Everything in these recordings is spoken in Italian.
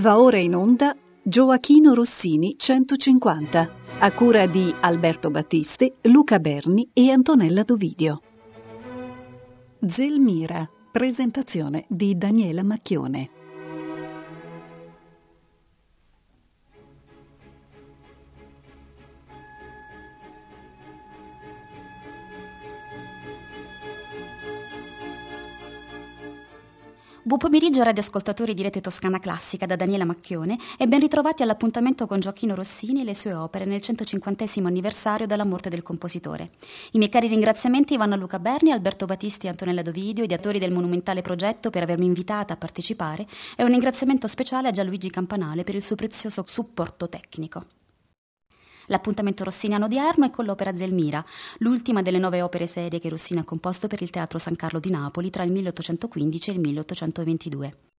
Va ora in onda Gioachino Rossini 150, a cura di Alberto Battisti, Luca Berni e Antonella Dovidio. Zelmira, presentazione di Daniela Macchione. Buon pomeriggio radioascoltatori di Rete Toscana Classica da Daniela Macchione e ben ritrovati all'appuntamento con Gioacchino Rossini e le sue opere nel 150 anniversario della morte del compositore. I miei cari ringraziamenti vanno a Luca Berni, Alberto Battisti e Antonella Dovidio, ideatori del monumentale progetto per avermi invitata a partecipare e un ringraziamento speciale a Gianluigi Campanale per il suo prezioso supporto tecnico. L'appuntamento rossiniano di Arno è con l'opera Zelmira, l'ultima delle nove opere serie che Rossini ha composto per il Teatro San Carlo di Napoli tra il 1815 e il 1822.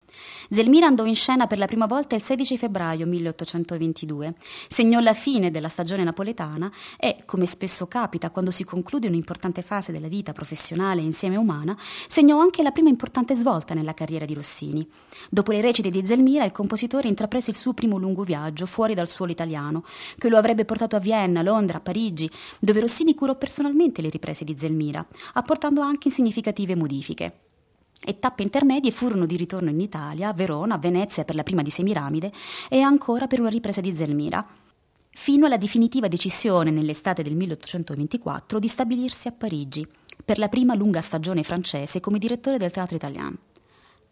Zelmira andò in scena per la prima volta il 16 febbraio 1822, segnò la fine della stagione napoletana e, come spesso capita quando si conclude un'importante fase della vita professionale e insieme umana, segnò anche la prima importante svolta nella carriera di Rossini. Dopo le recite di Zelmira, il compositore intraprese il suo primo lungo viaggio fuori dal suolo italiano, che lo avrebbe portato a Vienna, Londra, Parigi, dove Rossini curò personalmente le riprese di Zelmira, apportando anche significative modifiche e tappe intermedie furono di ritorno in Italia, Verona, Venezia per la prima di Semiramide e ancora per una ripresa di Zelmira, fino alla definitiva decisione nell'estate del 1824 di stabilirsi a Parigi per la prima lunga stagione francese come direttore del teatro italiano.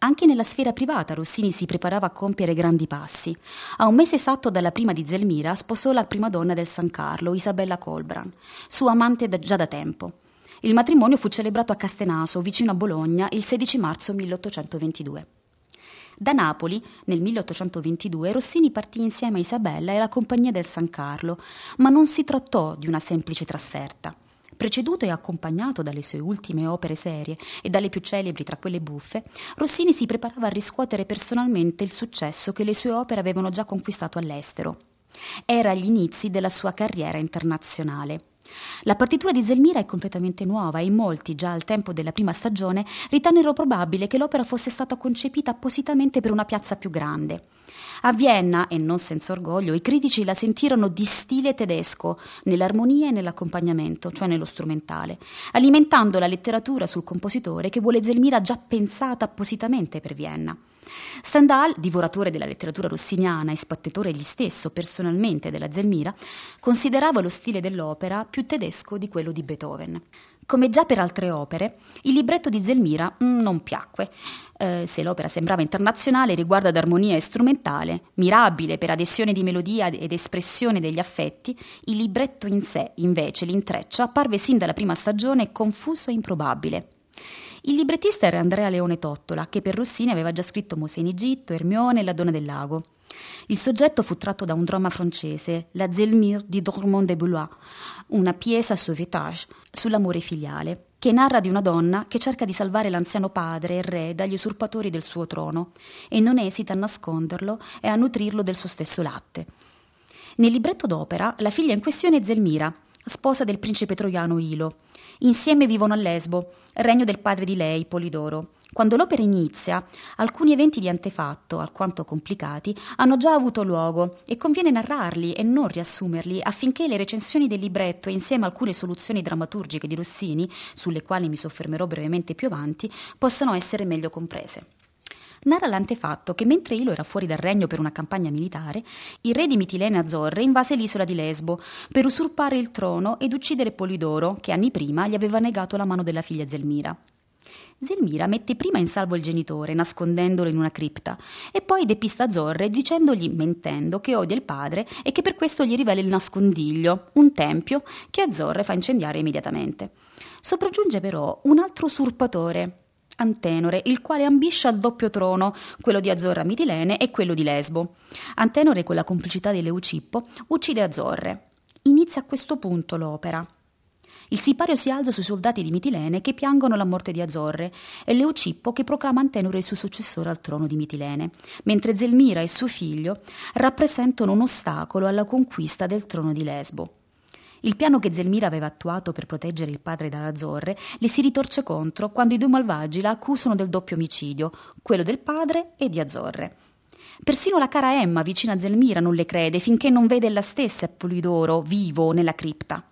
Anche nella sfera privata Rossini si preparava a compiere grandi passi. A un mese esatto dalla prima di Zelmira sposò la prima donna del San Carlo, Isabella Colbran, sua amante da, già da tempo. Il matrimonio fu celebrato a Castenaso, vicino a Bologna, il 16 marzo 1822. Da Napoli, nel 1822, Rossini partì insieme a Isabella e alla compagnia del San Carlo, ma non si trattò di una semplice trasferta. Preceduto e accompagnato dalle sue ultime opere serie e dalle più celebri tra quelle buffe, Rossini si preparava a riscuotere personalmente il successo che le sue opere avevano già conquistato all'estero. Era agli inizi della sua carriera internazionale. La partitura di Zelmira è completamente nuova e in molti, già al tempo della prima stagione, ritennero probabile che l'opera fosse stata concepita appositamente per una piazza più grande. A Vienna, e non senza orgoglio, i critici la sentirono di stile tedesco, nell'armonia e nell'accompagnamento, cioè nello strumentale, alimentando la letteratura sul compositore che vuole Zelmira già pensata appositamente per Vienna. Stendhal, divoratore della letteratura rossiniana e spattatore egli stesso personalmente della Zelmira, considerava lo stile dell'opera più tedesco di quello di Beethoven. Come già per altre opere, il libretto di Zelmira mm, non piacque. Eh, se l'opera sembrava internazionale riguardo ad armonia e strumentale, mirabile per adesione di melodia ed espressione degli affetti, il libretto in sé, invece, l'intreccio, apparve sin dalla prima stagione confuso e improbabile. Il librettista era Andrea Leone Tottola, che per Rossini aveva già scritto Mosè in Egitto, Ermione e La donna del lago. Il soggetto fu tratto da un dramma francese, La Zelmire di Dormont de Boulois, una pièce sauvetage sull'amore filiale, che narra di una donna che cerca di salvare l'anziano padre e re dagli usurpatori del suo trono e non esita a nasconderlo e a nutrirlo del suo stesso latte. Nel libretto d'opera la figlia in questione è Zelmira, sposa del principe troiano Ilo. Insieme vivono a Lesbo, regno del padre di lei, Polidoro. Quando l'opera inizia, alcuni eventi di antefatto, alquanto complicati, hanno già avuto luogo e conviene narrarli e non riassumerli affinché le recensioni del libretto e insieme alcune soluzioni drammaturgiche di Rossini, sulle quali mi soffermerò brevemente più avanti, possano essere meglio comprese narra l'antefatto che mentre Ilo era fuori dal regno per una campagna militare, il re di Mitilene Azzorre invase l'isola di Lesbo per usurpare il trono ed uccidere Polidoro, che anni prima gli aveva negato la mano della figlia Zelmira. Zelmira mette prima in salvo il genitore, nascondendolo in una cripta, e poi depista Zorre dicendogli, mentendo, che odia il padre e che per questo gli rivela il nascondiglio, un tempio che Azzorre fa incendiare immediatamente. Sopraggiunge però un altro usurpatore, Antenore, il quale ambisce al doppio trono, quello di Azzorra Mitilene e quello di Lesbo. Antenore, con la complicità di Leucippo, uccide Azzorre. Inizia a questo punto l'opera. Il sipario si alza sui soldati di Mitilene che piangono la morte di Azzorre e Leucippo che proclama Antenore il suo successore al trono di Mitilene, mentre Zelmira e suo figlio rappresentano un ostacolo alla conquista del trono di Lesbo. Il piano che Zelmira aveva attuato per proteggere il padre da Azzorre le si ritorce contro quando i due malvagi la accusano del doppio omicidio, quello del padre e di Azzorre. Persino la cara Emma, vicina a Zelmira, non le crede finché non vede la stessa Polidoro vivo nella cripta.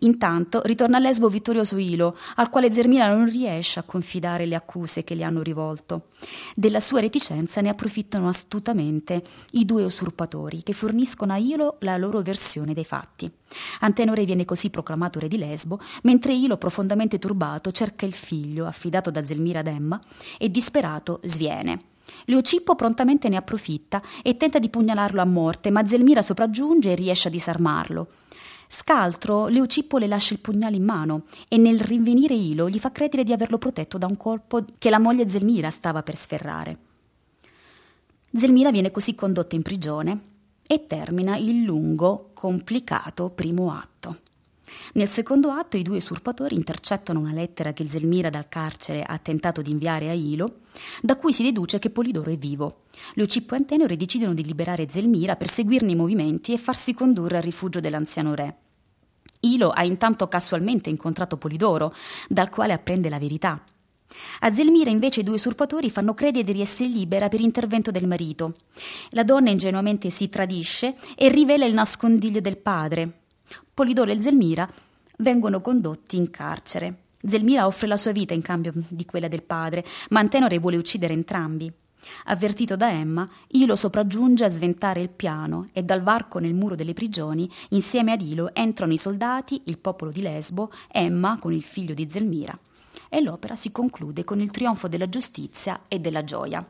Intanto ritorna a Lesbo vittorioso Ilo, al quale Zermina non riesce a confidare le accuse che gli hanno rivolto. Della sua reticenza ne approfittano astutamente i due usurpatori che forniscono a Ilo la loro versione dei fatti. Antenore viene così proclamato re di Lesbo, mentre Ilo, profondamente turbato, cerca il figlio affidato da Zelmira ad Emma e disperato sviene. Leocippo prontamente ne approfitta e tenta di pugnalarlo a morte, ma Zelmira sopraggiunge e riesce a disarmarlo. Scaltro, Leocippo le lascia il pugnale in mano e nel rinvenire Ilo gli fa credere di averlo protetto da un colpo che la moglie Zelmira stava per sferrare. Zelmira viene così condotta in prigione e termina il lungo, complicato primo atto. Nel secondo atto i due usurpatori intercettano una lettera che Zelmira dal carcere ha tentato di inviare a Ilo, da cui si deduce che Polidoro è vivo. Leocippo e Antenore decidono di liberare Zelmira per seguirne i movimenti e farsi condurre al rifugio dell'anziano re. Ilo ha intanto casualmente incontrato Polidoro, dal quale apprende la verità. A Zelmira invece i due usurpatori fanno credere di essere libera per intervento del marito. La donna ingenuamente si tradisce e rivela il nascondiglio del padre, Polidoro e Zelmira vengono condotti in carcere. Zelmira offre la sua vita in cambio di quella del padre, ma Antenore vuole uccidere entrambi. Avvertito da Emma, Ilo sopraggiunge a sventare il piano e dal varco nel muro delle prigioni, insieme ad Ilo, entrano i soldati, il popolo di Lesbo, Emma con il figlio di Zelmira. E l'opera si conclude con il trionfo della giustizia e della gioia.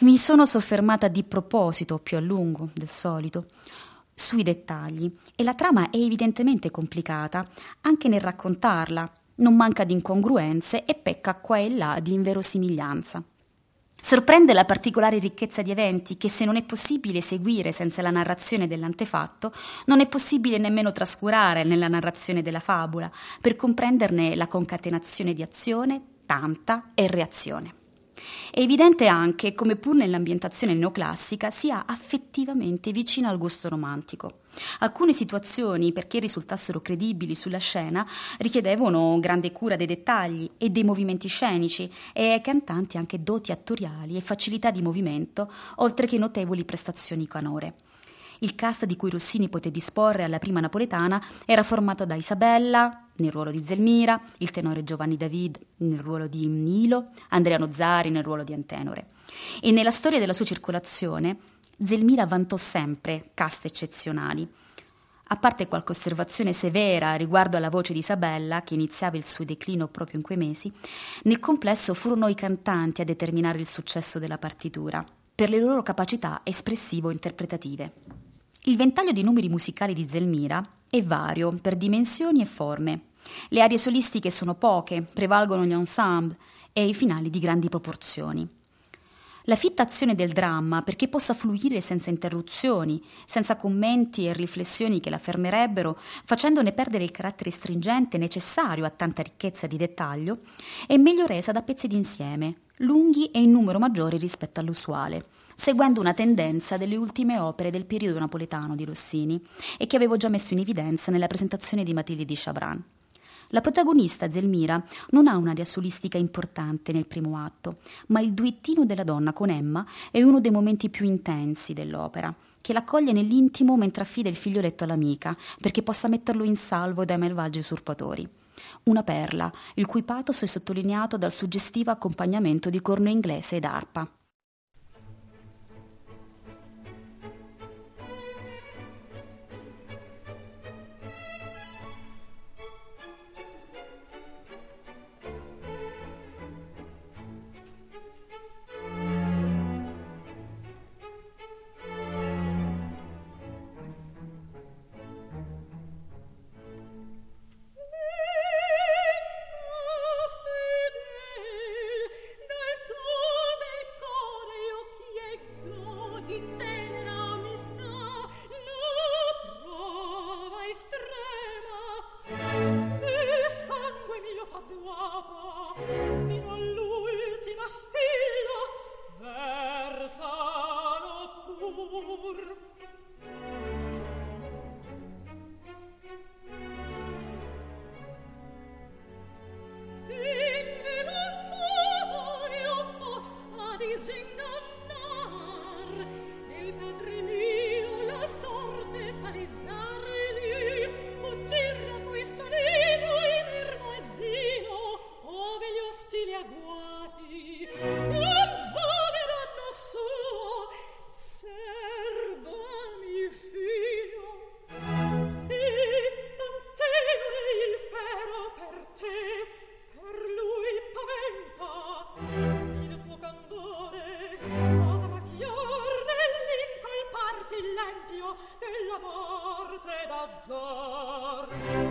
Mi sono soffermata di proposito più a lungo del solito sui dettagli e la trama è evidentemente complicata anche nel raccontarla, non manca di incongruenze e pecca qua e là di inverosimiglianza. Sorprende la particolare ricchezza di eventi che se non è possibile seguire senza la narrazione dell'antefatto, non è possibile nemmeno trascurare nella narrazione della fabula, per comprenderne la concatenazione di azione, tanta e reazione. È evidente anche come pur nell'ambientazione neoclassica sia affettivamente vicina al gusto romantico. Alcune situazioni, perché risultassero credibili sulla scena, richiedevano grande cura dei dettagli e dei movimenti scenici e ai cantanti anche doti attoriali e facilità di movimento, oltre che notevoli prestazioni canore. Il cast di cui Rossini poté disporre alla prima napoletana era formato da Isabella, nel ruolo di Zelmira, il tenore Giovanni David nel ruolo di Nilo, Andrea Zari nel ruolo di Antenore. E nella storia della sua circolazione, Zelmira vantò sempre cast eccezionali. A parte qualche osservazione severa riguardo alla voce di Isabella, che iniziava il suo declino proprio in quei mesi, nel complesso furono i cantanti a determinare il successo della partitura, per le loro capacità espressivo-interpretative. Il ventaglio di numeri musicali di Zelmira è vario per dimensioni e forme. Le arie solistiche sono poche, prevalgono gli ensemble e i finali di grandi proporzioni. La fitta azione del dramma, perché possa fluire senza interruzioni, senza commenti e riflessioni che la fermerebbero, facendone perdere il carattere stringente necessario a tanta ricchezza di dettaglio, è meglio resa da pezzi d'insieme, lunghi e in numero maggiore rispetto all'usuale seguendo una tendenza delle ultime opere del periodo napoletano di Rossini e che avevo già messo in evidenza nella presentazione di Matilde di Chabran. La protagonista, Zelmira, non ha un'aria solistica importante nel primo atto, ma il duettino della donna con Emma è uno dei momenti più intensi dell'opera, che l'accoglie nell'intimo mentre affida il figlioletto all'amica, perché possa metterlo in salvo dai malvagi usurpatori. Una perla, il cui pathos è sottolineato dal suggestivo accompagnamento di corno inglese ed arpa. azzor.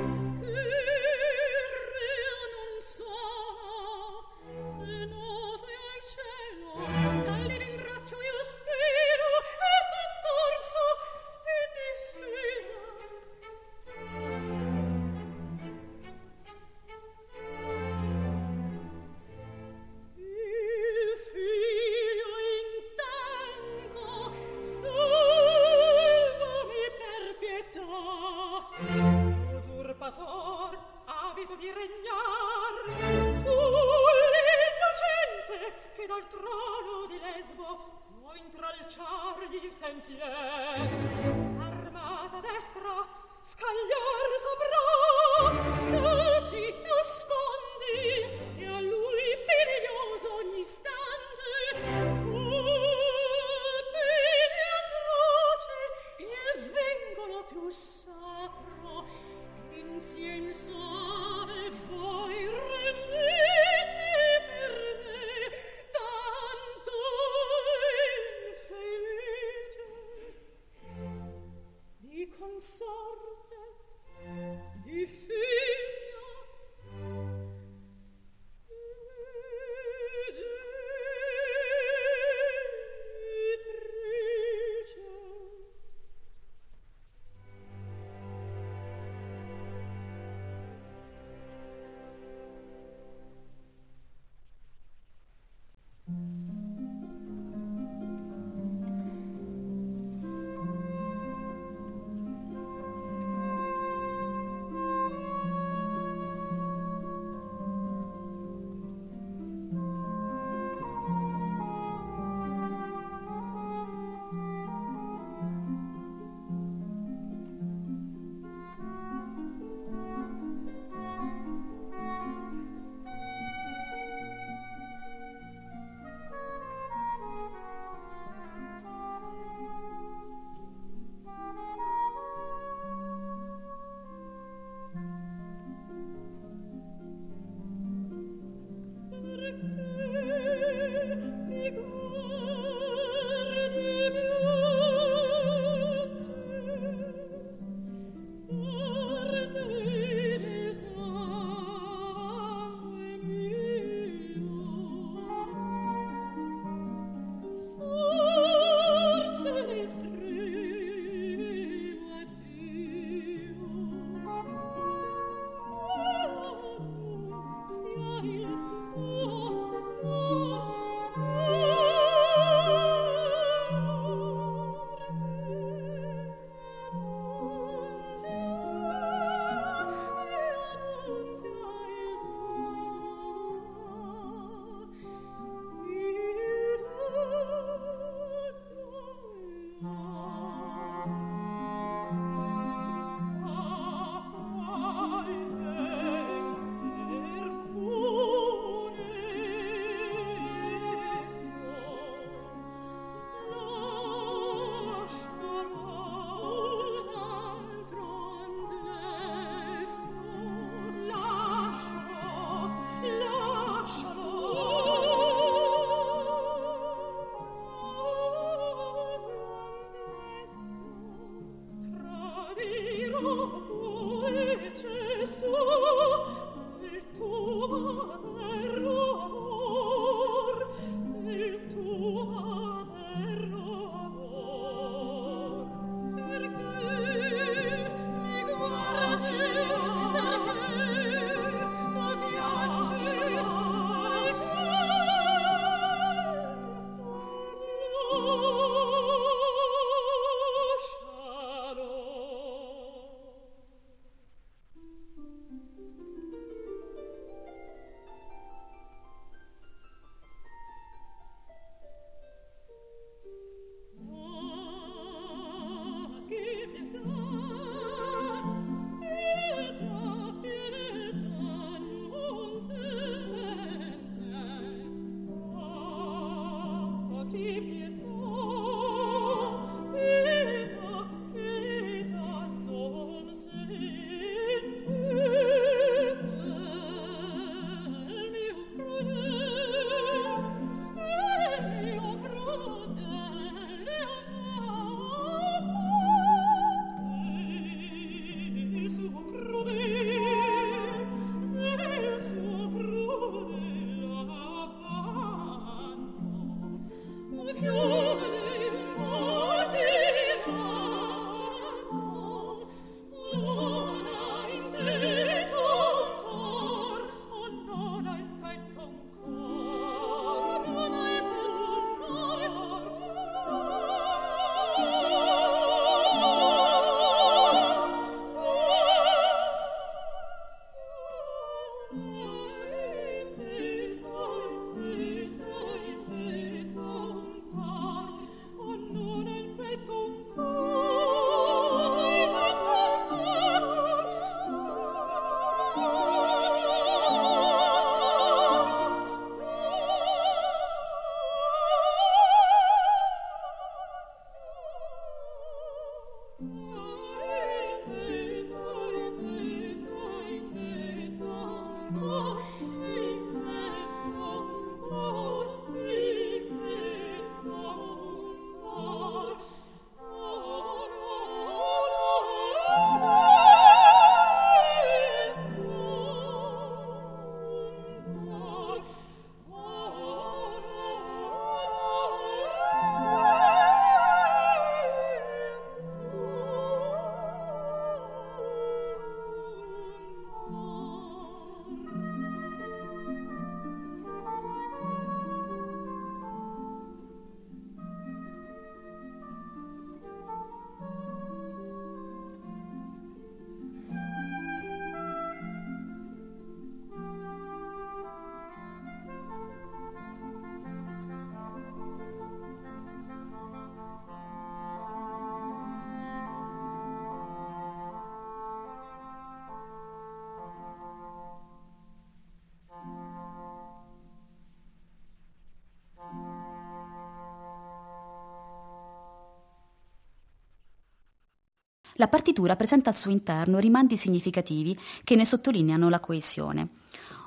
La partitura presenta al suo interno rimandi significativi che ne sottolineano la coesione.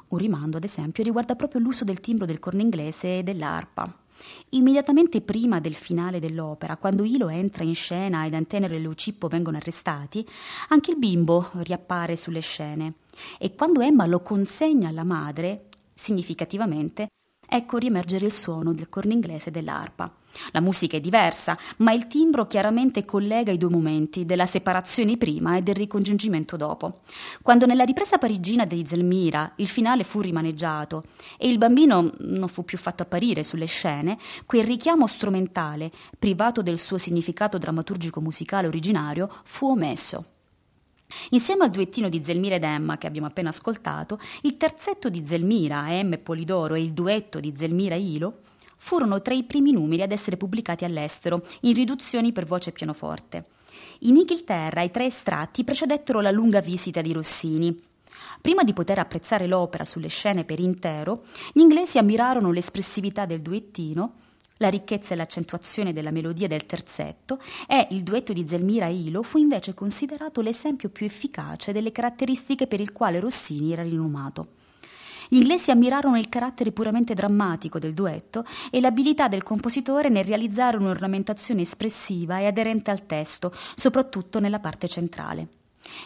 Un rimando, ad esempio, riguarda proprio l'uso del timbro del corno inglese e dell'arpa. Immediatamente prima del finale dell'opera, quando Ilo entra in scena ed Antenero e Leucippo vengono arrestati, anche il bimbo riappare sulle scene e quando Emma lo consegna alla madre, significativamente, ecco riemergere il suono del corno inglese dell'arpa. La musica è diversa, ma il timbro chiaramente collega i due momenti della separazione prima e del ricongiungimento dopo. Quando nella ripresa parigina di Zelmira il finale fu rimaneggiato e il bambino non fu più fatto apparire sulle scene, quel richiamo strumentale, privato del suo significato drammaturgico musicale originario, fu omesso. Insieme al duettino di Zelmira ed Emma che abbiamo appena ascoltato, il terzetto di Zelmira, Emma e Polidoro e il duetto di Zelmira e Ilo furono tra i primi numeri ad essere pubblicati all'estero, in riduzioni per voce e pianoforte. In Inghilterra i tre estratti precedettero la lunga visita di Rossini. Prima di poter apprezzare l'opera sulle scene per intero, gli inglesi ammirarono l'espressività del duettino, la ricchezza e l'accentuazione della melodia del terzetto e il duetto di Zelmira e Ilo fu invece considerato l'esempio più efficace delle caratteristiche per il quale Rossini era rinomato. Gli inglesi ammirarono il carattere puramente drammatico del duetto e l'abilità del compositore nel realizzare un'ornamentazione espressiva e aderente al testo, soprattutto nella parte centrale.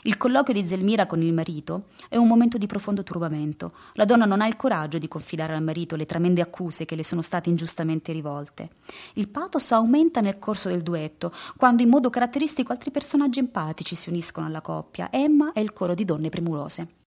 Il colloquio di Zelmira con il marito è un momento di profondo turbamento. La donna non ha il coraggio di confidare al marito le tremende accuse che le sono state ingiustamente rivolte. Il pathos aumenta nel corso del duetto, quando in modo caratteristico altri personaggi empatici si uniscono alla coppia, Emma e il coro di donne premurose.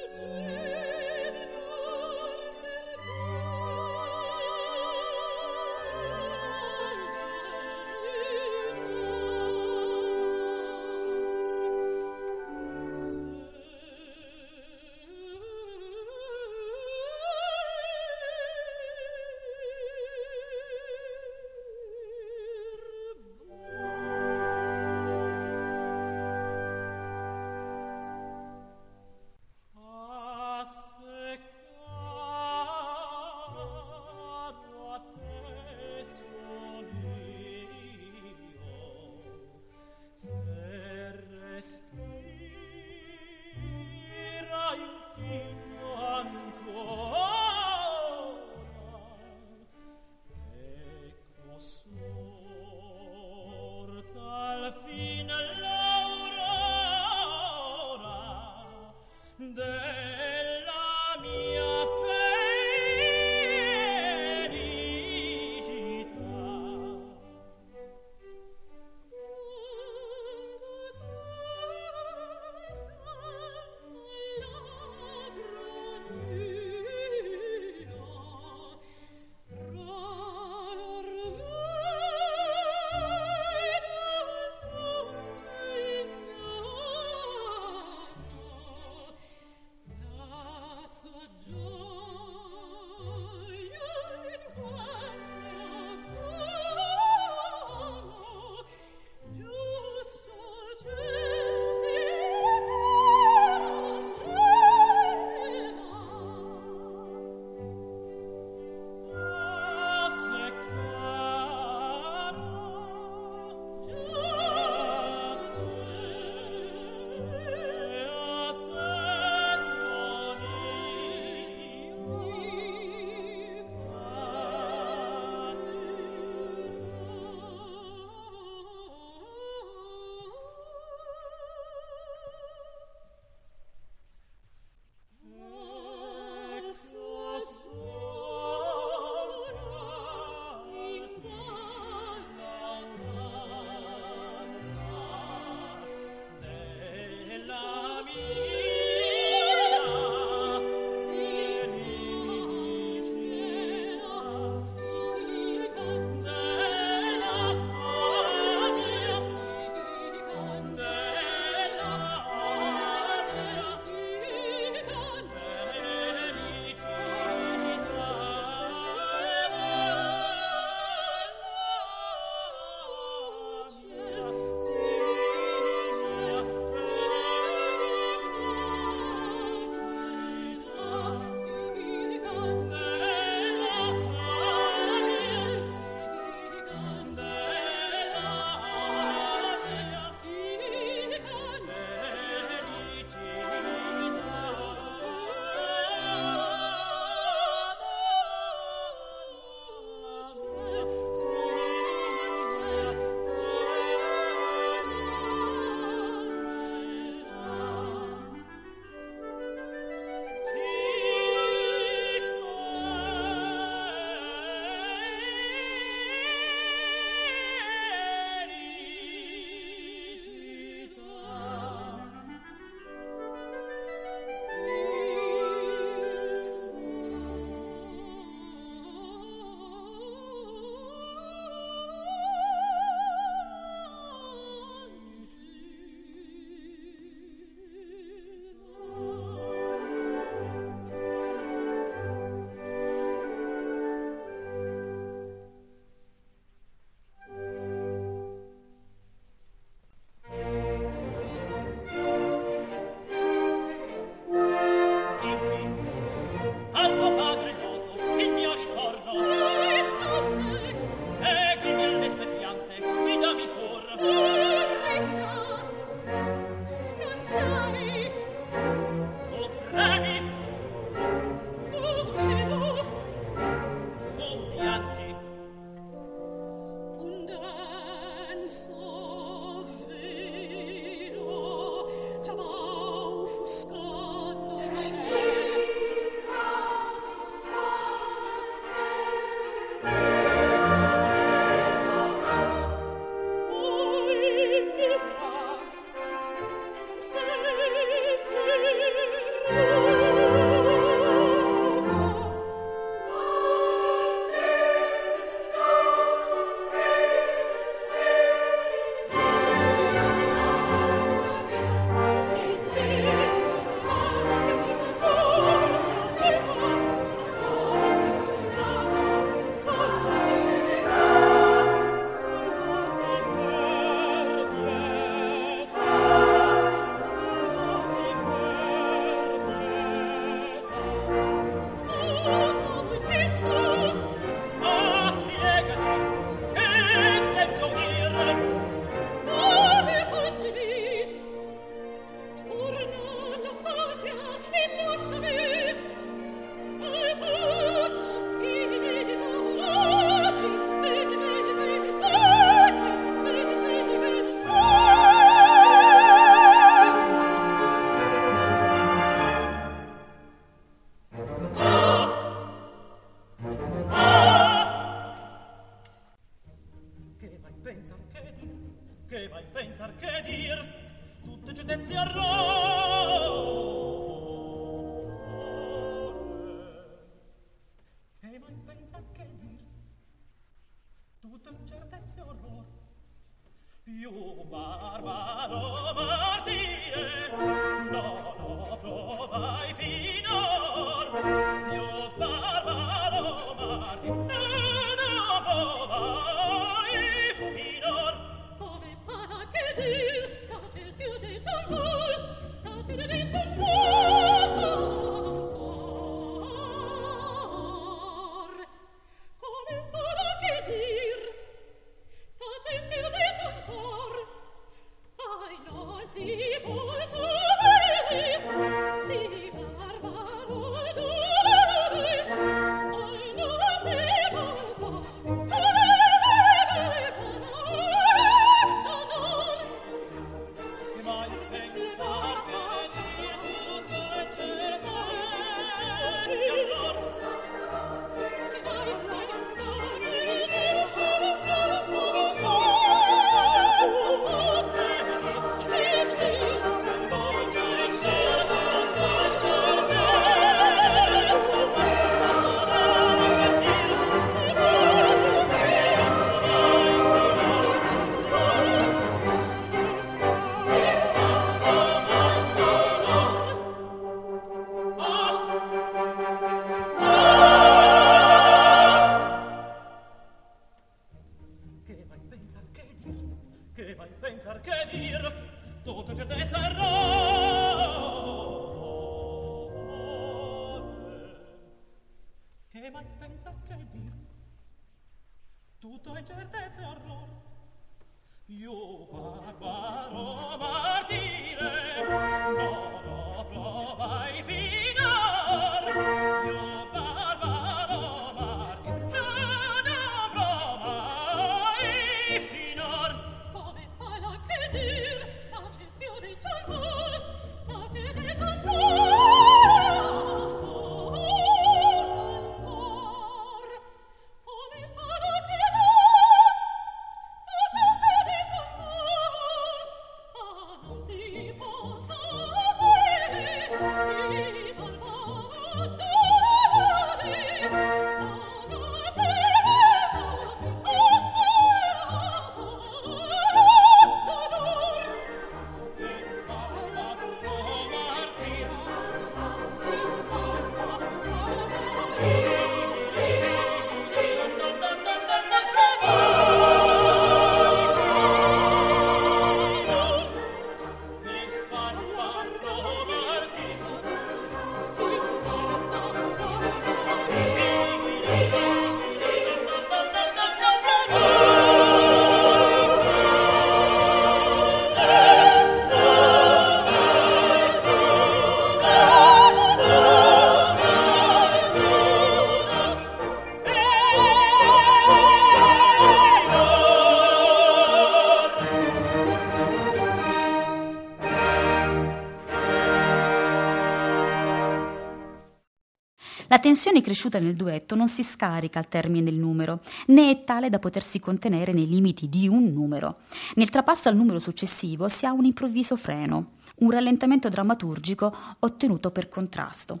La tensione cresciuta nel duetto non si scarica al termine del numero, né è tale da potersi contenere nei limiti di un numero. Nel trapasso al numero successivo si ha un improvviso freno, un rallentamento drammaturgico ottenuto per contrasto.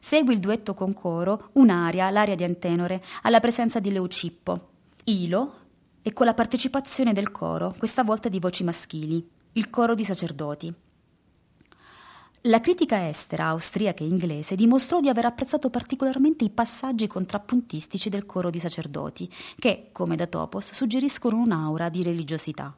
Segue il duetto con coro un'aria, l'aria di Antenore, alla presenza di Leucippo, Ilo e con la partecipazione del coro, questa volta di voci maschili, il coro di sacerdoti. La critica estera, austriaca e inglese, dimostrò di aver apprezzato particolarmente i passaggi contrappuntistici del coro di sacerdoti, che, come da Topos, suggeriscono un'aura di religiosità.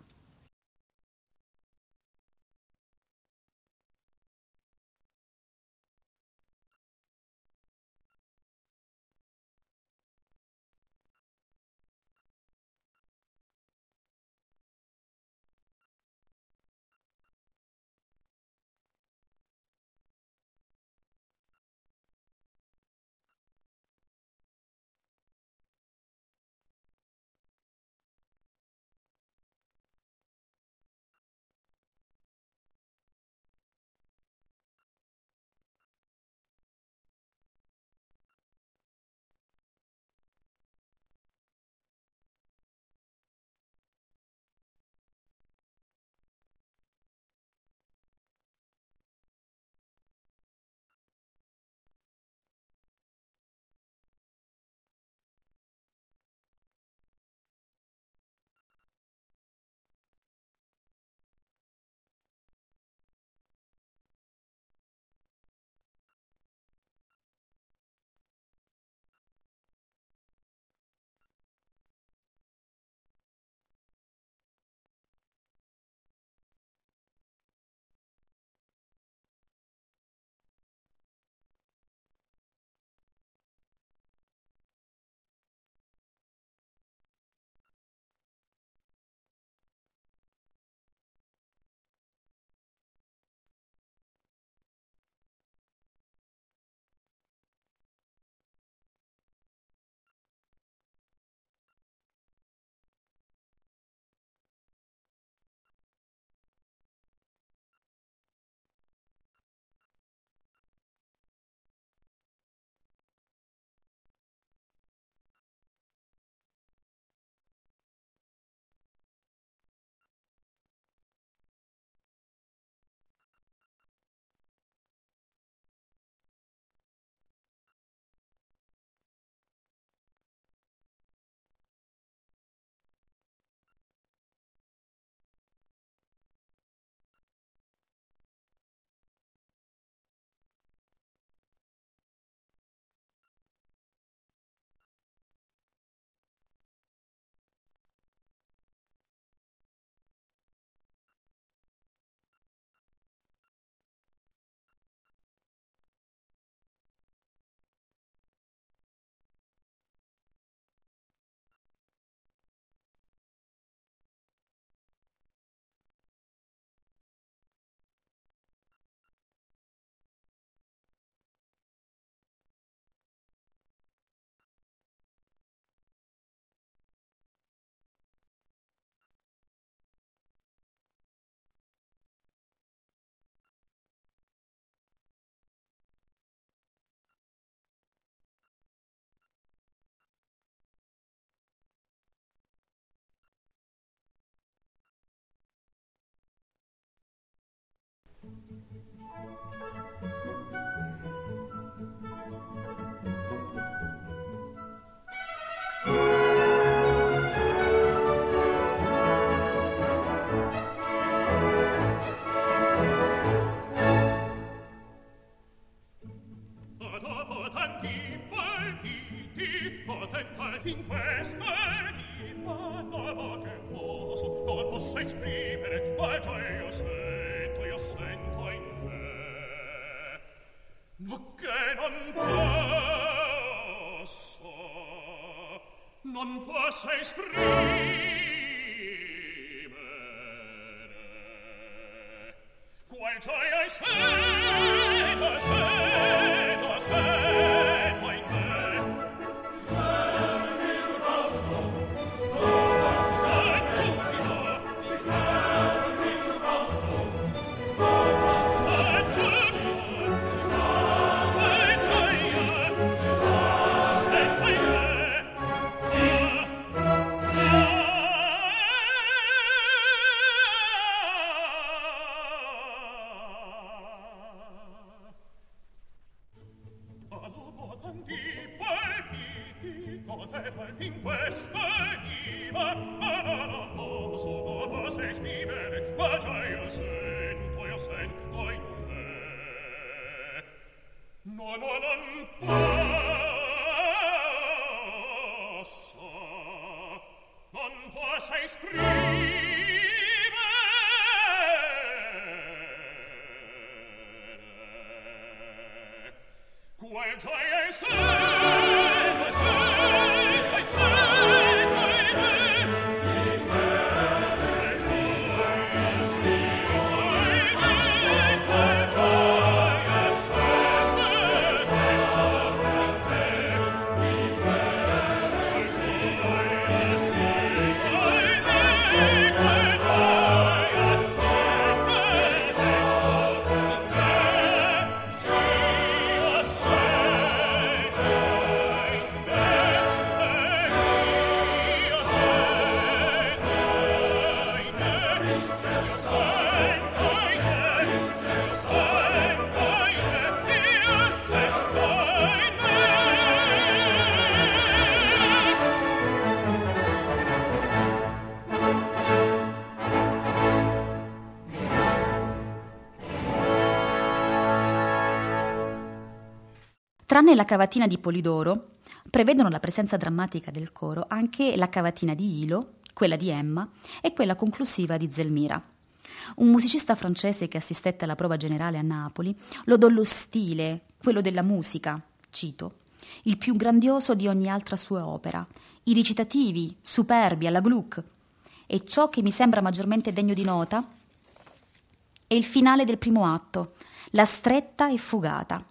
non posso non posso esprimere qual gioia è sera sera Tranne la cavatina di Polidoro, prevedono la presenza drammatica del coro anche la cavatina di Ilo, quella di Emma e quella conclusiva di Zelmira. Un musicista francese che assistette alla prova generale a Napoli lodò lo stile, quello della musica, cito, il più grandioso di ogni altra sua opera, i recitativi, superbi alla Gluck. E ciò che mi sembra maggiormente degno di nota è il finale del primo atto, la stretta e fugata.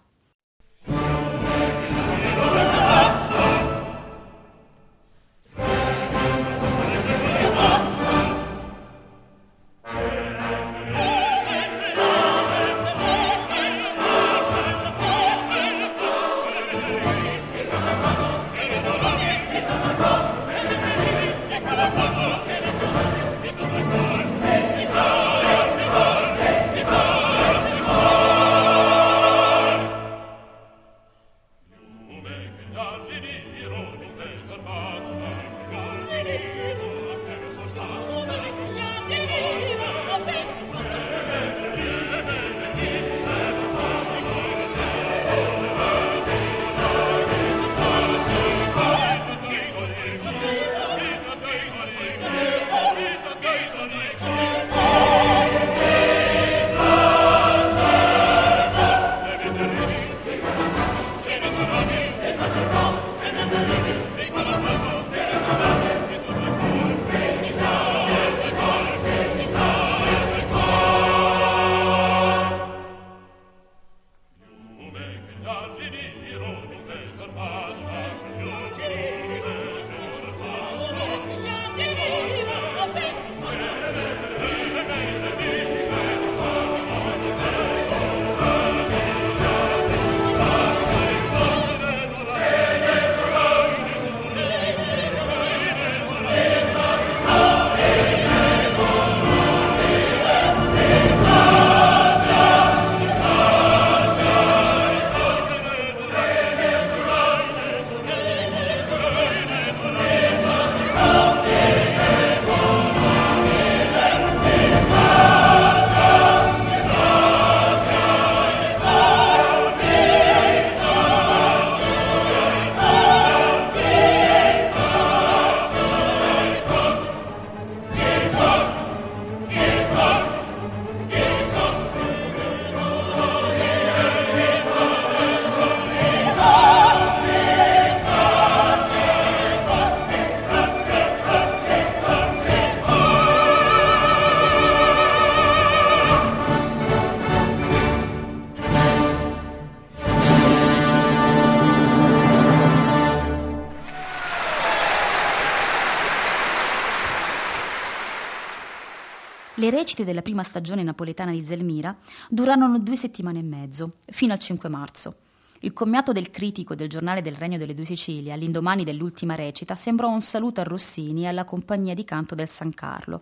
Le recite della prima stagione napoletana di Zelmira durarono due settimane e mezzo, fino al 5 marzo. Il commiato del critico del giornale del Regno delle Due Sicilie, all'indomani dell'ultima recita, sembrò un saluto a Rossini e alla compagnia di canto del San Carlo.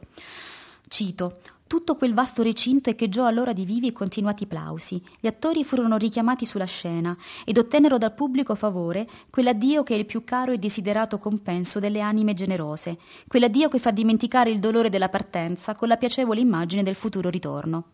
Cito: tutto quel vasto recinto echeggiò allora di vivi e continuati plausi. Gli attori furono richiamati sulla scena ed ottennero dal pubblico favore quell'addio che è il più caro e desiderato compenso delle anime generose, quell'addio che fa dimenticare il dolore della partenza con la piacevole immagine del futuro ritorno.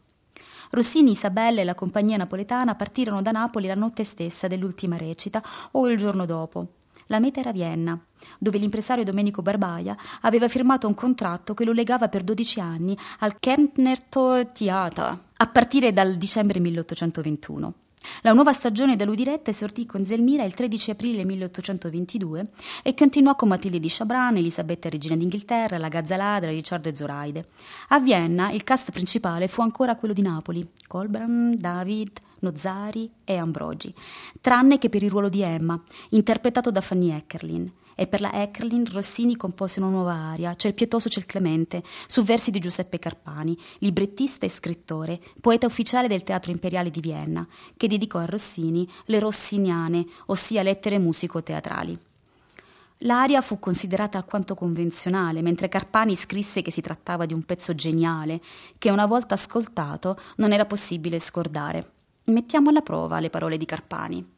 Rossini, Isabella e la compagnia napoletana partirono da Napoli la notte stessa dell'ultima recita o il giorno dopo. La meta era Vienna, dove l'impresario Domenico Barbaia aveva firmato un contratto che lo legava per 12 anni al Kempner Theater a partire dal dicembre 1821. La nuova stagione dell'Udiretta esortì con Zelmira il 13 aprile 1822 e continuò con Matilde di Chabran, Elisabetta regina d'Inghilterra, la Gazzaladra, Ricciardo e Zoraide. A Vienna il cast principale fu ancora quello di Napoli, Colbran, David, Nozzari e Ambrogi, tranne che per il ruolo di Emma, interpretato da Fanny Eckerlin e per la Eckerlin Rossini compose una nuova aria, C'è il pietoso, c'è il clemente, su versi di Giuseppe Carpani, librettista e scrittore, poeta ufficiale del Teatro Imperiale di Vienna, che dedicò a Rossini le rossiniane, ossia lettere musico-teatrali. L'aria fu considerata alquanto convenzionale, mentre Carpani scrisse che si trattava di un pezzo geniale, che una volta ascoltato non era possibile scordare. Mettiamo alla prova le parole di Carpani.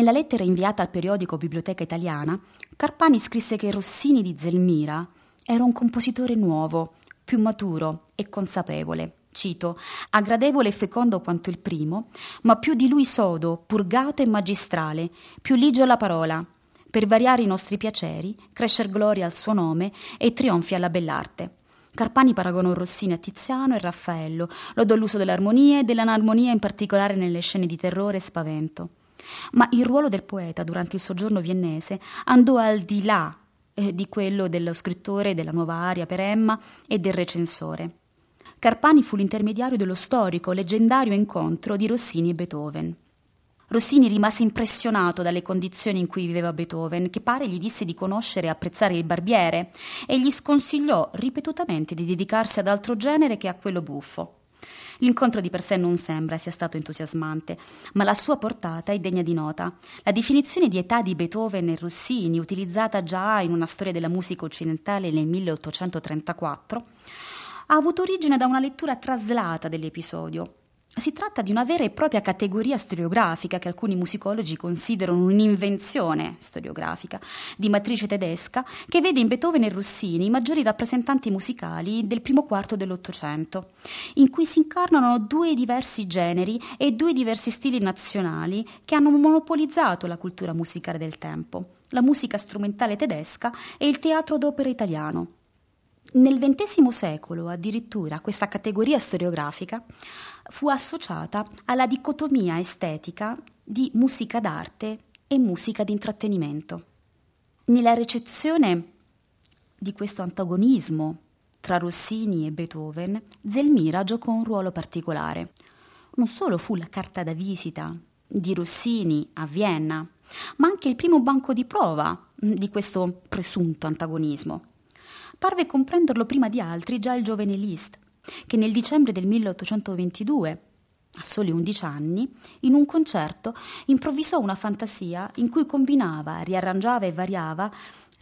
Nella lettera inviata al periodico Biblioteca Italiana, Carpani scrisse che Rossini di Zelmira era un compositore nuovo, più maturo e consapevole. Cito, aggradevole e fecondo quanto il primo, ma più di lui sodo, purgato e magistrale, più ligio alla parola. Per variare i nostri piaceri, crescer gloria al suo nome e trionfi alla bell'arte. Carpani paragonò Rossini a Tiziano e Raffaello, lodò l'uso dell'armonia e dell'anarmonia in particolare nelle scene di terrore e spavento. Ma il ruolo del poeta durante il soggiorno viennese andò al di là eh, di quello dello scrittore della nuova aria per Emma e del recensore. Carpani fu l'intermediario dello storico, leggendario incontro di Rossini e Beethoven. Rossini rimase impressionato dalle condizioni in cui viveva Beethoven, che pare gli disse di conoscere e apprezzare il barbiere, e gli sconsigliò ripetutamente di dedicarsi ad altro genere che a quello buffo. L'incontro di per sé non sembra sia stato entusiasmante, ma la sua portata è degna di nota. La definizione di età di Beethoven e Rossini, utilizzata già in una storia della musica occidentale nel 1834, ha avuto origine da una lettura traslata dell'episodio, si tratta di una vera e propria categoria storiografica che alcuni musicologi considerano un'invenzione storiografica di matrice tedesca che vede in Beethoven e Rossini i maggiori rappresentanti musicali del primo quarto dell'Ottocento, in cui si incarnano due diversi generi e due diversi stili nazionali che hanno monopolizzato la cultura musicale del tempo, la musica strumentale tedesca e il teatro d'opera italiano. Nel XX secolo, addirittura, questa categoria storiografica fu associata alla dicotomia estetica di musica d'arte e musica di intrattenimento. Nella recezione di questo antagonismo tra Rossini e Beethoven, Zelmira giocò un ruolo particolare. Non solo fu la carta da visita di Rossini a Vienna, ma anche il primo banco di prova di questo presunto antagonismo. Parve comprenderlo prima di altri già il giovane Liszt, che nel dicembre del 1822, a soli 11 anni, in un concerto improvvisò una fantasia in cui combinava, riarrangiava e variava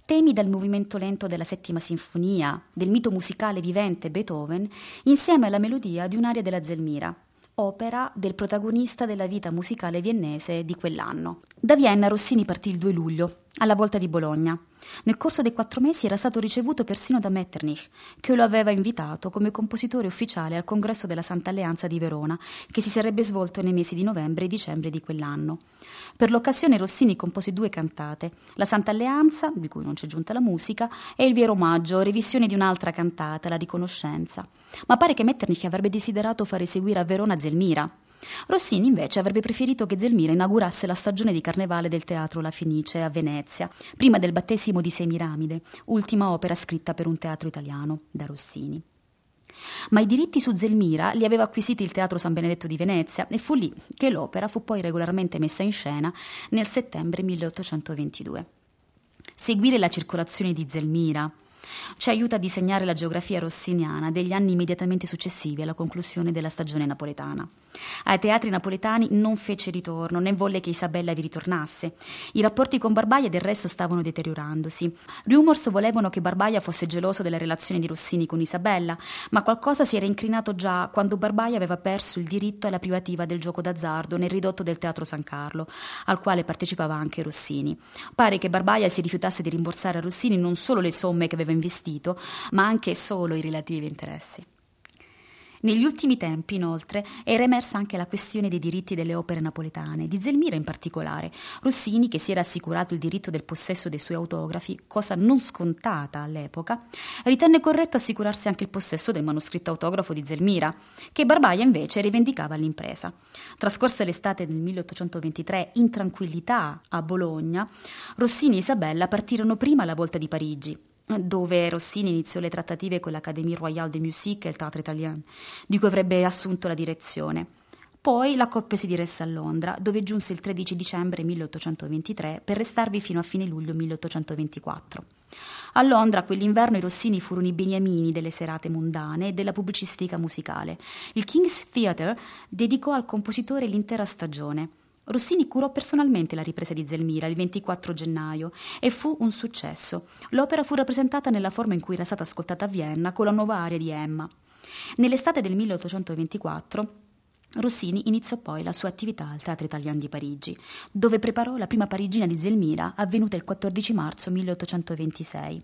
temi dal movimento lento della settima sinfonia, del mito musicale vivente Beethoven, insieme alla melodia di un'aria della Zelmira, opera del protagonista della vita musicale viennese di quell'anno. Da Vienna Rossini partì il 2 luglio, alla volta di Bologna. Nel corso dei quattro mesi era stato ricevuto persino da Metternich, che lo aveva invitato come compositore ufficiale al congresso della Santa Alleanza di Verona, che si sarebbe svolto nei mesi di novembre e dicembre di quell'anno. Per l'occasione Rossini compose due cantate, La Santa Alleanza, di cui non c'è giunta la musica, e Il Vero Omaggio, revisione di un'altra cantata, La Riconoscenza. Ma pare che Metternich avrebbe desiderato far eseguire a Verona Zelmira. Rossini invece avrebbe preferito che Zelmira inaugurasse la stagione di carnevale del teatro La Fenice a Venezia, prima del battesimo di Semiramide, ultima opera scritta per un teatro italiano da Rossini ma i diritti su Zelmira li aveva acquisiti il Teatro San Benedetto di Venezia e fu lì che l'opera fu poi regolarmente messa in scena nel settembre 1822. Seguire la circolazione di Zelmira, ci aiuta a disegnare la geografia rossiniana degli anni immediatamente successivi alla conclusione della stagione napoletana. Ai teatri napoletani non fece ritorno, né volle che Isabella vi ritornasse. I rapporti con Barbaia del resto stavano deteriorandosi. Rumors volevano che Barbaia fosse geloso della relazione di Rossini con Isabella, ma qualcosa si era incrinato già quando Barbaia aveva perso il diritto alla privativa del gioco d'azzardo nel ridotto del Teatro San Carlo, al quale partecipava anche Rossini. Pare che Barbaia si rifiutasse di rimborsare a Rossini non solo le somme che aveva investito, ma anche solo i relativi interessi. Negli ultimi tempi, inoltre, era emersa anche la questione dei diritti delle opere napoletane, di Zelmira in particolare. Rossini, che si era assicurato il diritto del possesso dei suoi autografi, cosa non scontata all'epoca, ritenne corretto assicurarsi anche il possesso del manoscritto autografo di Zelmira, che Barbaia invece rivendicava all'impresa. Trascorse l'estate del 1823 in tranquillità a Bologna, Rossini e Isabella partirono prima alla volta di Parigi, dove Rossini iniziò le trattative con l'Académie Royale de Musique e il Teatro Italien, di cui avrebbe assunto la direzione. Poi la coppia si diresse a Londra, dove giunse il 13 dicembre 1823 per restarvi fino a fine luglio 1824. A Londra quell'inverno i Rossini furono i beniamini delle serate mondane e della pubblicistica musicale. Il King's Theatre dedicò al compositore l'intera stagione. Rossini curò personalmente la ripresa di Zelmira il 24 gennaio e fu un successo. L'opera fu rappresentata nella forma in cui era stata ascoltata a Vienna con la nuova aria di Emma. Nell'estate del 1824 Rossini iniziò poi la sua attività al Teatro Italiano di Parigi, dove preparò la prima parigina di Zelmira avvenuta il 14 marzo 1826.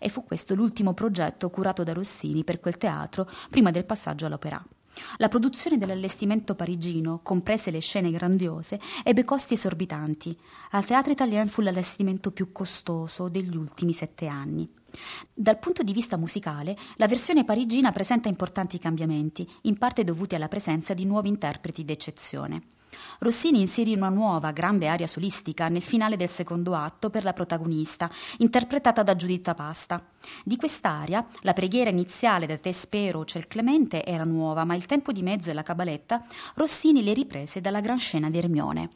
E fu questo l'ultimo progetto curato da Rossini per quel teatro prima del passaggio all'opera. La produzione dell'allestimento parigino, comprese le scene grandiose, ebbe costi esorbitanti. Al Teatro Italien fu l'allestimento più costoso degli ultimi sette anni. Dal punto di vista musicale, la versione parigina presenta importanti cambiamenti, in parte dovuti alla presenza di nuovi interpreti d'eccezione. Rossini inserì una nuova, grande aria solistica nel finale del secondo atto per la protagonista, interpretata da Giuditta Pasta. Di quest'aria, la preghiera iniziale da Te spero, c'è il Clemente era nuova, ma il tempo di mezzo e la cabaletta Rossini le riprese dalla gran scena di Ermione.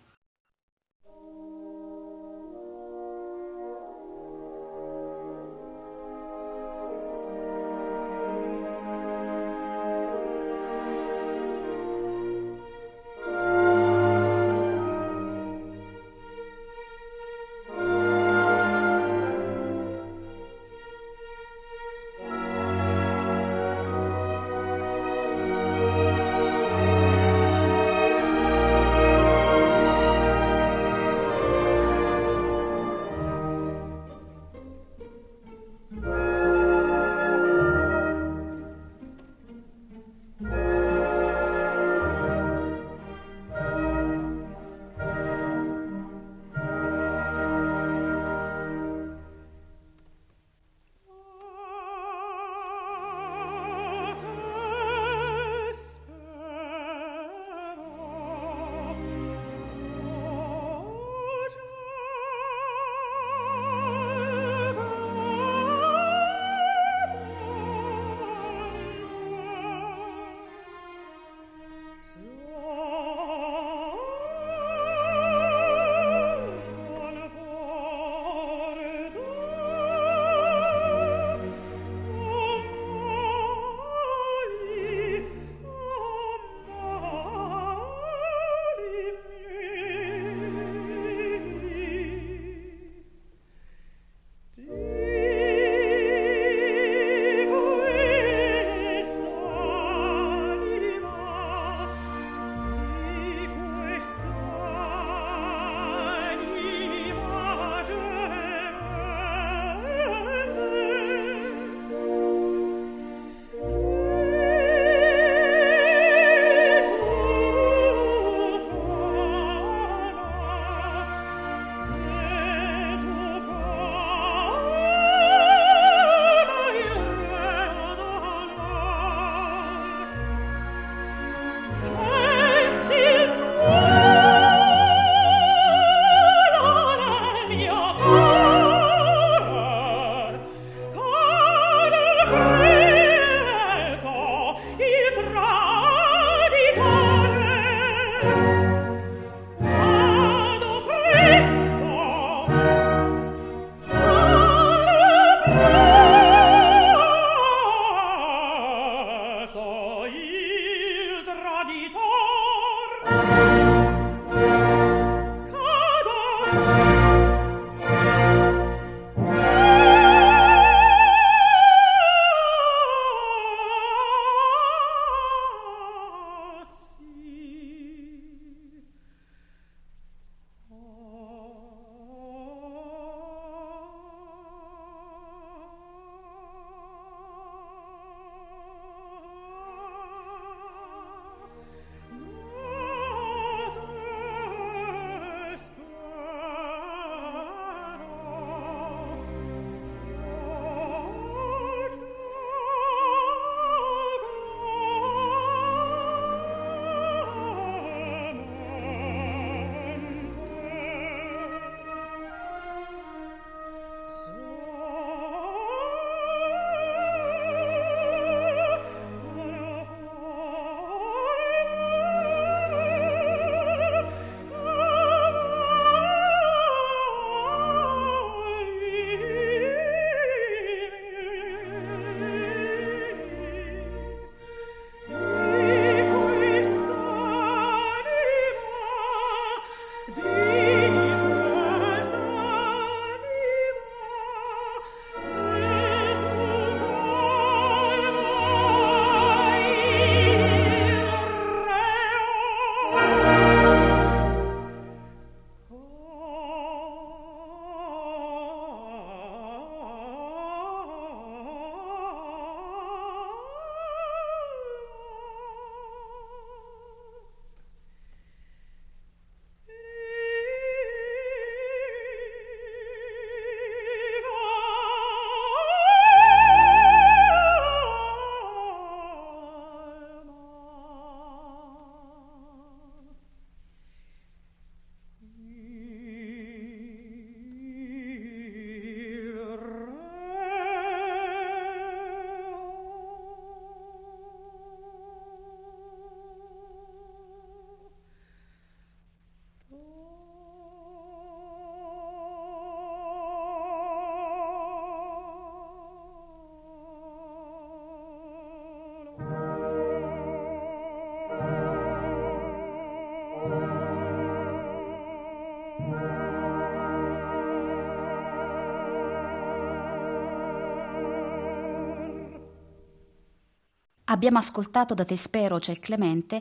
Abbiamo ascoltato da Te spero c'è il Clemente,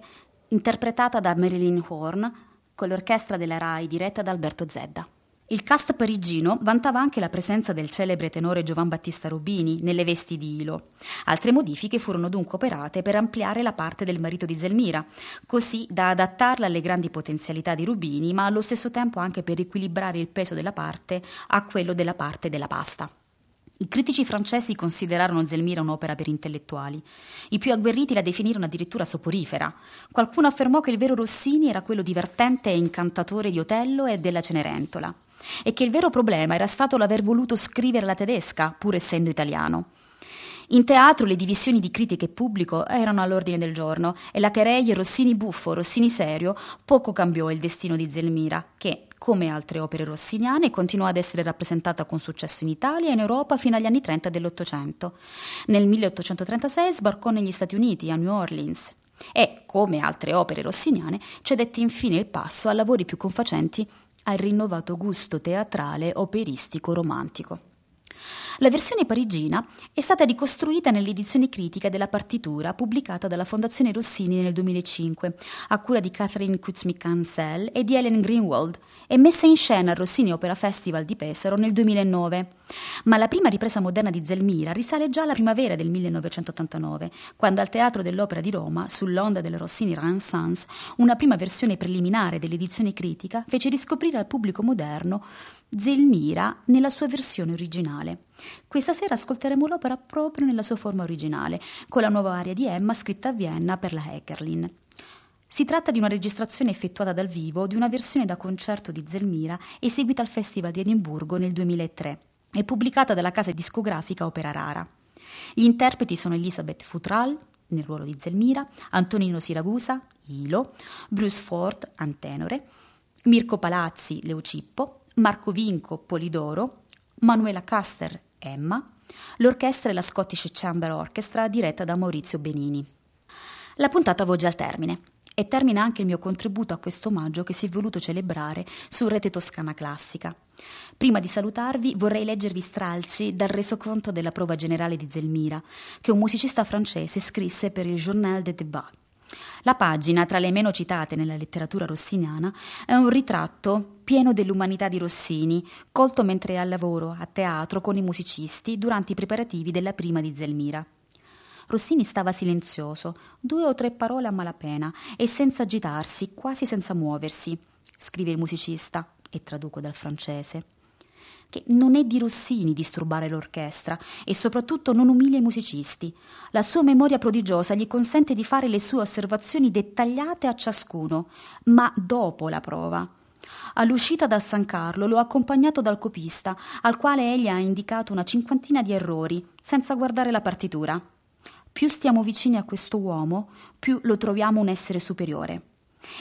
interpretata da Marilyn Horn, con l'orchestra della RAI diretta da Alberto Zedda. Il cast parigino vantava anche la presenza del celebre tenore Giovan Battista Rubini nelle vesti di Ilo. Altre modifiche furono dunque operate per ampliare la parte del marito di Zelmira, così da adattarla alle grandi potenzialità di Rubini, ma allo stesso tempo anche per equilibrare il peso della parte a quello della parte della pasta. I critici francesi considerarono Zelmira un'opera per intellettuali. I più agguerriti la definirono addirittura soporifera. Qualcuno affermò che il vero Rossini era quello divertente e incantatore di Otello e della Cenerentola e che il vero problema era stato l'aver voluto scrivere la tedesca, pur essendo italiano. In teatro le divisioni di critica e pubblico erano all'ordine del giorno e la quereglia Rossini buffo, Rossini serio poco cambiò il destino di Zelmira, che, come altre opere rossiniane, continuò ad essere rappresentata con successo in Italia e in Europa fino agli anni 30 dell'Ottocento. Nel 1836 sbarcò negli Stati Uniti, a New Orleans, e, come altre opere rossiniane, cedette infine il passo a lavori più confacenti al rinnovato gusto teatrale operistico romantico. La versione parigina è stata ricostruita nell'edizione critica della partitura pubblicata dalla Fondazione Rossini nel 2005, a cura di Catherine Kuzmik-Ansel e di Ellen Greenwald, e messa in scena al Rossini Opera Festival di Pesaro nel 2009. Ma la prima ripresa moderna di Zelmira risale già alla primavera del 1989, quando al Teatro dell'Opera di Roma, sull'onda del Rossini Renaissance, una prima versione preliminare dell'edizione critica fece riscoprire al pubblico moderno Zelmira nella sua versione originale. Questa sera ascolteremo l'opera proprio nella sua forma originale, con la nuova aria di Emma scritta a Vienna per la Heckerlin. Si tratta di una registrazione effettuata dal vivo di una versione da concerto di Zelmira eseguita al Festival di Edimburgo nel 2003 e pubblicata dalla casa discografica Opera Rara. Gli interpreti sono Elisabeth Futral, nel ruolo di Zelmira, Antonino Siragusa, Ilo, Bruce Ford, Antenore, Mirko Palazzi, Leucippo, Marco Vinco, Polidoro, Manuela Caster, Emma, l'orchestra e la Scottish Chamber Orchestra diretta da Maurizio Benini. La puntata volge al termine e termina anche il mio contributo a questo omaggio che si è voluto celebrare su Rete Toscana Classica. Prima di salutarvi vorrei leggervi stralci dal resoconto della prova generale di Zelmira, che un musicista francese scrisse per il Journal des Débats. La pagina, tra le meno citate nella letteratura rossiniana, è un ritratto pieno dell'umanità di Rossini, colto mentre è al lavoro a teatro con i musicisti durante i preparativi della prima di Zelmira. Rossini stava silenzioso, due o tre parole a malapena e senza agitarsi, quasi senza muoversi, scrive il musicista, e traduco dal francese che non è di Rossini disturbare l'orchestra e soprattutto non umilia i musicisti. La sua memoria prodigiosa gli consente di fare le sue osservazioni dettagliate a ciascuno, ma dopo la prova. All'uscita dal San Carlo lo ha accompagnato dal copista, al quale egli ha indicato una cinquantina di errori, senza guardare la partitura. Più stiamo vicini a questo uomo, più lo troviamo un essere superiore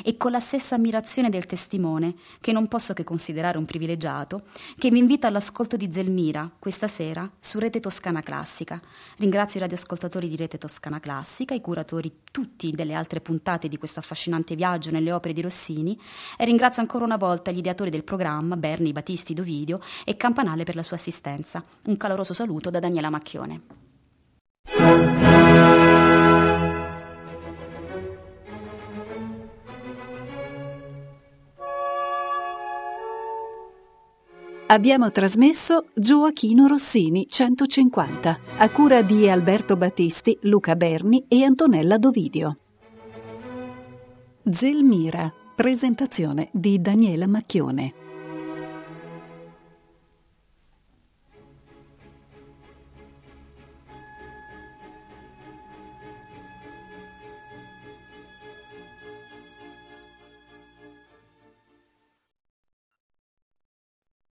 e con la stessa ammirazione del testimone, che non posso che considerare un privilegiato, che mi invita all'ascolto di Zelmira questa sera su Rete Toscana Classica. Ringrazio i radioascoltatori di Rete Toscana Classica, i curatori tutti delle altre puntate di questo affascinante viaggio nelle opere di Rossini e ringrazio ancora una volta gli ideatori del programma, Berni, Battisti, Dovidio e Campanale per la sua assistenza. Un caloroso saluto da Daniela Macchione. Abbiamo trasmesso Gioachino Rossini 150, a cura di Alberto Battisti, Luca Berni e Antonella Dovidio. Zelmira, presentazione di Daniela Macchione.